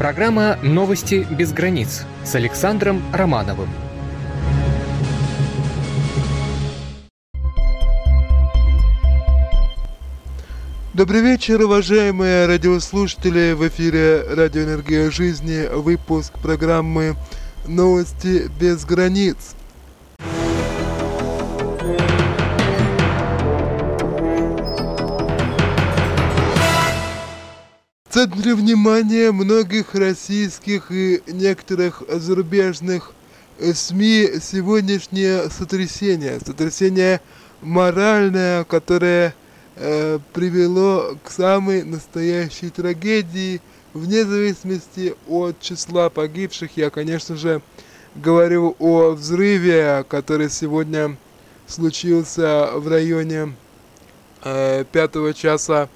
Программа «Новости без границ» с Александром Романовым. Добрый вечер, уважаемые радиослушатели. В эфире Радио Энергия Жизни, выпуск программы «Новости без границ». Центре внимания многих российских и некоторых зарубежных СМИ сегодняшнее сотрясение. Сотрясение моральное, которое э, привело к самой настоящей трагедии, вне зависимости от числа погибших. Я, конечно же, говорю о взрыве, который сегодня случился в районе э, пятого часа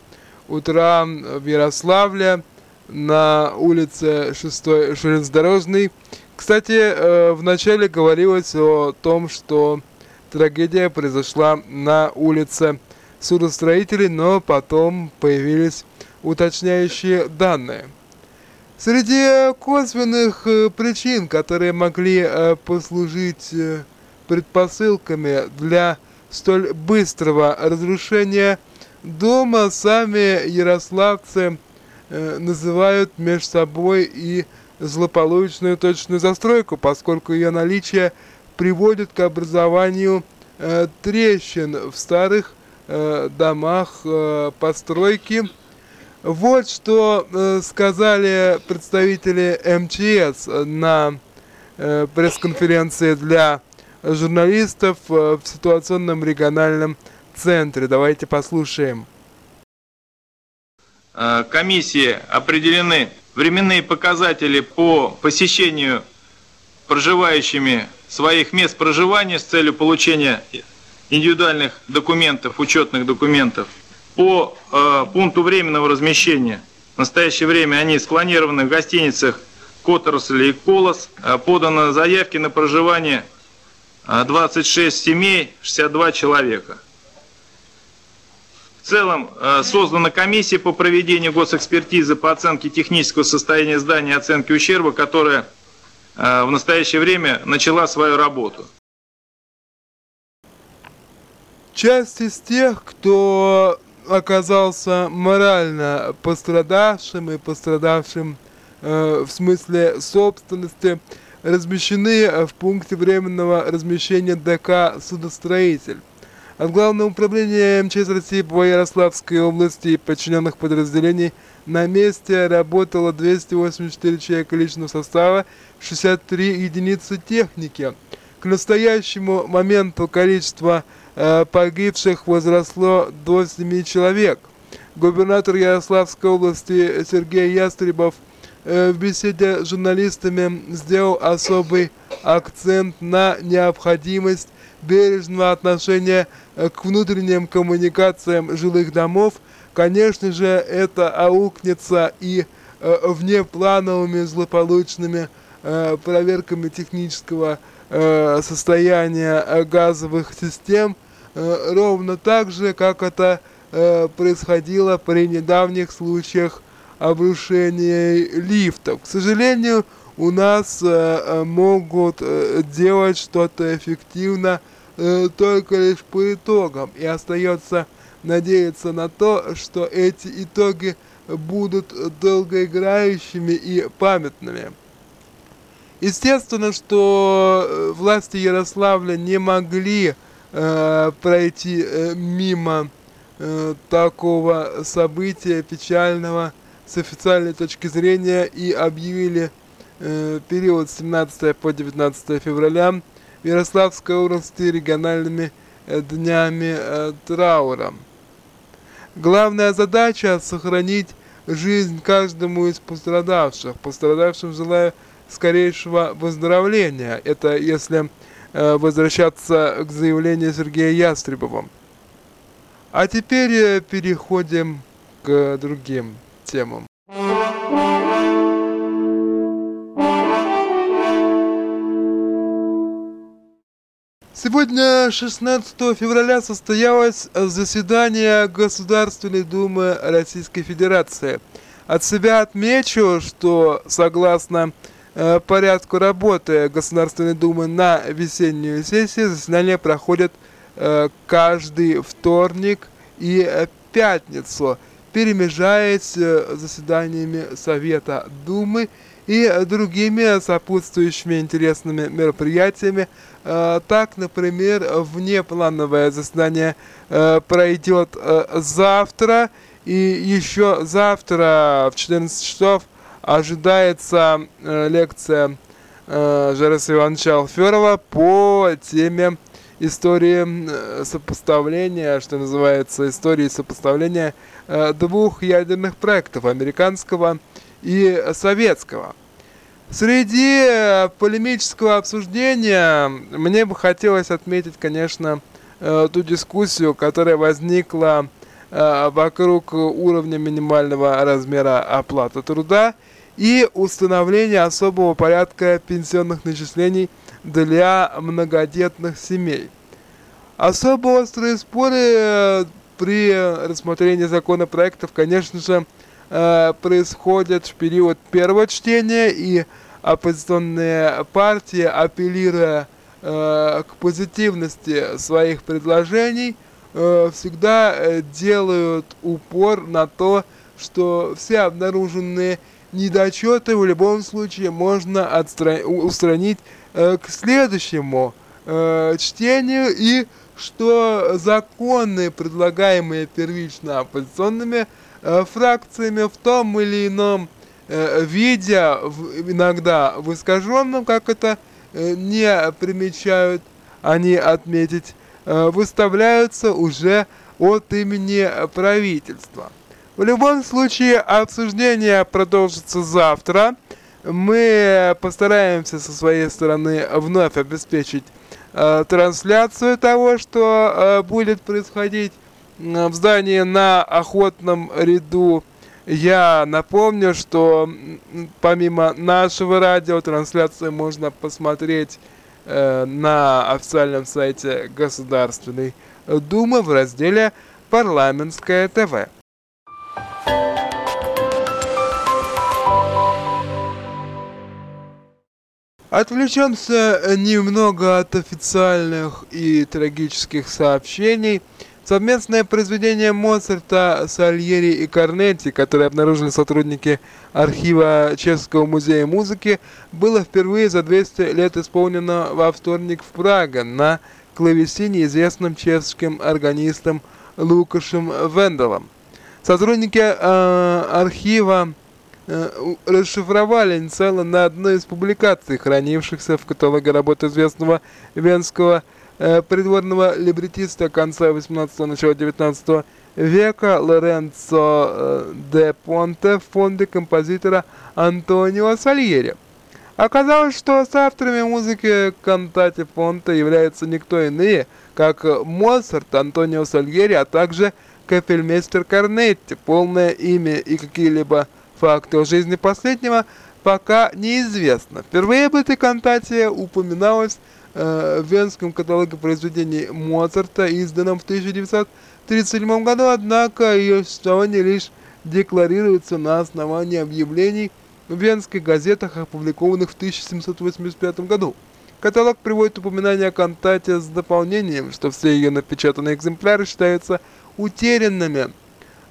утра в Ярославле на улице 6 железнодорожный. Кстати, э, вначале говорилось о том, что трагедия произошла на улице судостроителей, но потом появились уточняющие данные. Среди косвенных э, причин, которые могли э, послужить предпосылками для столь быстрого разрушения дома сами ярославцы э, называют между собой и злополучную точную застройку, поскольку ее наличие приводит к образованию э, трещин в старых э, домах э, постройки. Вот что э, сказали представители МЧС на э, пресс-конференции для журналистов э, в ситуационном региональном центре. Давайте послушаем. Э, комиссии определены временные показатели по посещению проживающими своих мест проживания с целью получения индивидуальных документов, учетных документов. По э, пункту временного размещения в настоящее время они спланированы в гостиницах Которосли и Колос. Э, поданы заявки на проживание 26 э, семей, 62 человека. В целом э, создана комиссия по проведению госэкспертизы по оценке технического состояния здания и оценке ущерба, которая э, в настоящее время начала свою работу. Часть из тех, кто оказался морально пострадавшим и пострадавшим э, в смысле собственности, размещены в пункте временного размещения ДК «Судостроитель». От Главного управления МЧС России по Ярославской области и подчиненных подразделений на месте работало 284 человека личного состава, 63 единицы техники. К настоящему моменту количество э, погибших возросло до 7 человек. Губернатор Ярославской области Сергей Ястребов э, в беседе с журналистами сделал особый акцент на необходимость бережного отношения э, к внутренним коммуникациям жилых домов, конечно же, это аукнется и э, внеплановыми злополучными э, проверками технического э, состояния э, газовых систем, э, ровно так же, как это э, происходило при недавних случаях обрушения лифтов. К сожалению, у нас э, э могут делать что-то эффективно э, только лишь по итогам. И остается надеяться на то, что эти итоги будут долгоиграющими и памятными. Естественно, что э, власти Ярославля не могли э, пройти э, мимо э, такого события печального с официальной точки зрения и объявили э, период с 17 по 19 февраля Ярославской области региональными э, днями э, траура. Главная задача – сохранить жизнь каждому из пострадавших. Пострадавшим желаю скорейшего выздоровления. Это если э, возвращаться к заявлению Сергея Ястребова. А теперь переходим к другим темам. Сегодня, 16 февраля, состоялось заседание Государственной Думы Российской Федерации. От себя отмечу, что согласно э, порядку работы Государственной Думы на весеннюю сессию заседания проходят э, каждый вторник и э, пятницу, перемежаясь э, заседаниями Совета Думы другими сопутствующими интересными мероприятиями. Э, так, например, внеплановое заседание э, пройдет завтра, и еще завтра в 14 часов ожидается лекция Жареса Ивановича Алферова по теме истории сопоставления, что называется, истории сопоставления двух ядерных проектов, американского и советского. Среди э, полемического обсуждения мне бы хотелось отметить, конечно, э, ту дискуссию, которая возникла э, вокруг уровня минимального размера оплаты труда и установления особого порядка пенсионных начислений для многодетных семей. Особо острые споры при рассмотрении законопроектов, конечно же, происходят в период первого чтения, и оппозиционные партии, апеллируя э, к позитивности своих предложений, э, всегда э, делают упор на то, что все обнаруженные недочеты в любом случае можно устранить э, к следующему э, чтению. И что законы, предлагаемые первично оппозиционными э, фракциями в том или ином э, виде, иногда в искаженном, как это э, не примечают они отметить, выставляются уже от имени правительства. В любом случае, обсуждение продолжится завтра. Мы постараемся со своей стороны вновь обеспечить э, трансляцию того, что э, будет происходить в здании на охотном ряду. Я напомню, что помимо нашего радио, трансляцию можно посмотреть э, на официальном сайте Государственной Думы в разделе «Парламентское ТВ». Отвлечемся э, немного от официальных и трагических сообщений. Совместное произведение Моцарта, Сальери и Корнетти, которое обнаружили сотрудники архива Чешского музея музыки, было впервые за 200 лет исполнено во вторник в Праге на клавесине известным чешским органистом Лукашем Венделом. Сотрудники э, архива расшифровали инициалы на одной из публикаций, хранившихся в каталоге работ известного венского э, придворного либретиста конца 18-го, начала 19 века Лоренцо э, де Понте в фонде композитора Антонио Сальери. Оказалось, что с авторами музыки кантате Понте являются никто иные, как Моцарт, Антонио Сальери, а также капельмейстер Корнетти, полное имя и какие-либо Факты о жизни последнего пока неизвестно. Впервые об этой кантате упоминалось э, в Венском каталоге произведений Моцарта, изданном в 1937 году, однако ее существование лишь декларируется на основании объявлений в венских газетах, опубликованных в 1785 году. Каталог приводит упоминание о кантате с дополнением, что все ее напечатанные экземпляры считаются утерянными –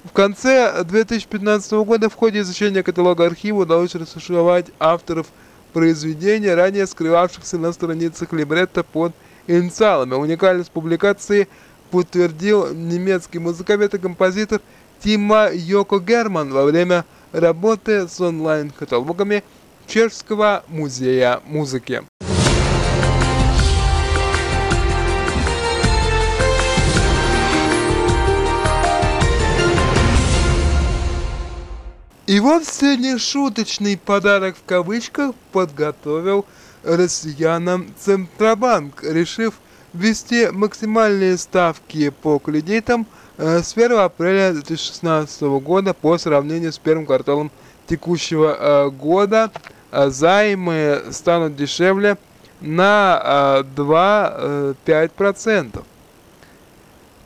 в конце 2015 года в ходе изучения каталога архива удалось расшифровать авторов произведения, ранее скрывавшихся на страницах либретто под инициалами. Уникальность публикации подтвердил немецкий музыковед и композитор Тима Йоко Герман во время работы с онлайн-каталогами Чешского музея музыки. И не шуточный подарок в кавычках подготовил россиянам Центробанк, решив ввести максимальные ставки по кредитам э, с 1 апреля 2016 года по сравнению с первым кварталом текущего э, года. Э, займы станут дешевле на 2-5%.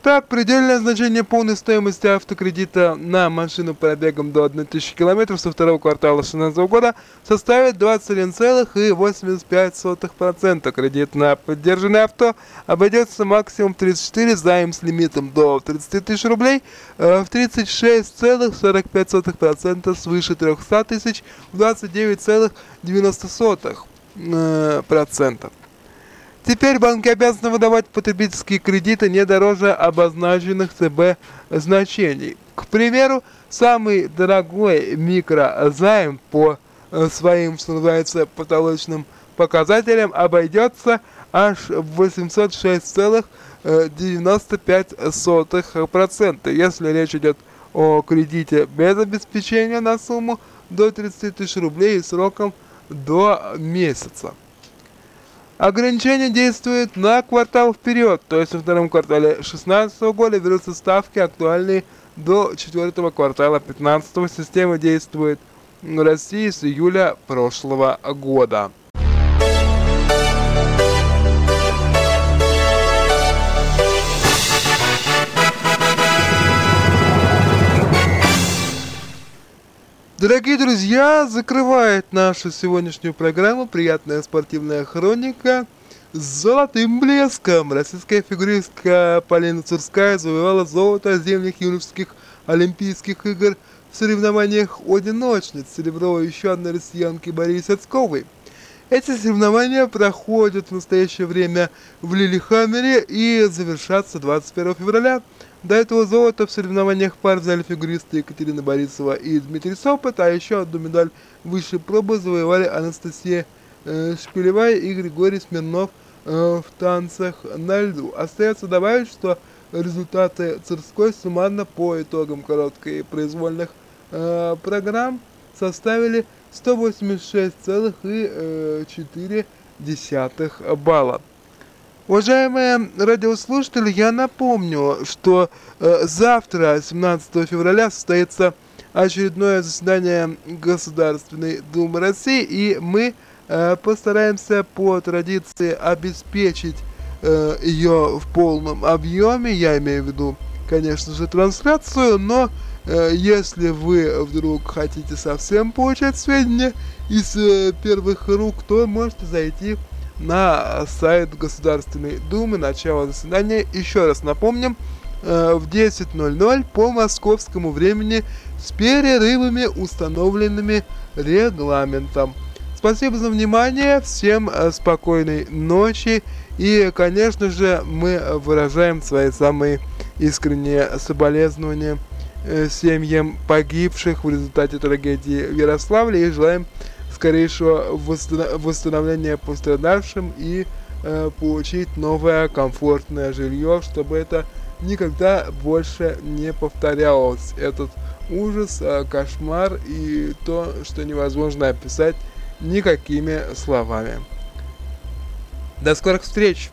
Так, предельное значение полной стоимости автокредита на машину пробегом до 1000 км со второго квартала 2016 года составит 21,85%. Кредит на поддержанное авто обойдется максимум 34, займ с лимитом до 30 тысяч рублей э, в 36,45%, свыше 300 тысяч в 29,90%. Теперь банки обязаны выдавать потребительские кредиты не дороже обозначенных ЦБ значений. К примеру, самый дорогой микрозайм по э, своим, что называется, потолочным показателям обойдется аж в 806,95%. Если речь идет о кредите без обеспечения на сумму до 30 тысяч рублей сроком до месяца. Ограничение действует на квартал вперед, то есть во втором квартале 2016 года берутся ставки, актуальные до четвертого квартала 2015. Система действует в России с июля прошлого года. Дорогие друзья, закрывает нашу сегодняшнюю программу приятная спортивная хроника с золотым блеском. Российская фигуристка Полина Цурская завоевала золото зимних юношеских Олимпийских игр в соревнованиях одиночниц. Серебро еще одной россиянки Борисы Цковой. Эти соревнования проходят в настоящее время в Лилихаммере и завершатся 21 февраля. До этого золото в соревнованиях пар взяли фигуристы Екатерина Борисова и Дмитрий Сопот, а еще одну медаль высшей пробы завоевали Анастасия э, Шпилевая и Григорий Смирнов э, в танцах на льду. Остается добавить, что результаты Царской суммарно по итогам короткой произвольных э, программ составили 186,4 э, балла. Уважаемые радиослушатели, я напомню, что э, завтра, 17 февраля, состоится очередное заседание Государственной Думы России, и мы э, постараемся по традиции обеспечить э, ее в полном объеме, я имею в виду, конечно же, трансляцию, но э, если вы вдруг хотите совсем получать сведения из э, первых рук, то можете зайти в на сайт Государственной Думы. Начало заседания, еще раз напомним, э, в 10.00 по московскому времени с перерывами, установленными регламентом. Спасибо за внимание, всем э, спокойной ночи и, конечно же, мы выражаем свои самые искренние соболезнования э, семьям погибших в результате трагедии в Ярославле и желаем скорейшего восстановления пострадавшим и э, получить новое комфортное жилье, чтобы это никогда больше не повторялось. Этот ужас, э, кошмар и то, что невозможно описать никакими словами. До скорых встреч!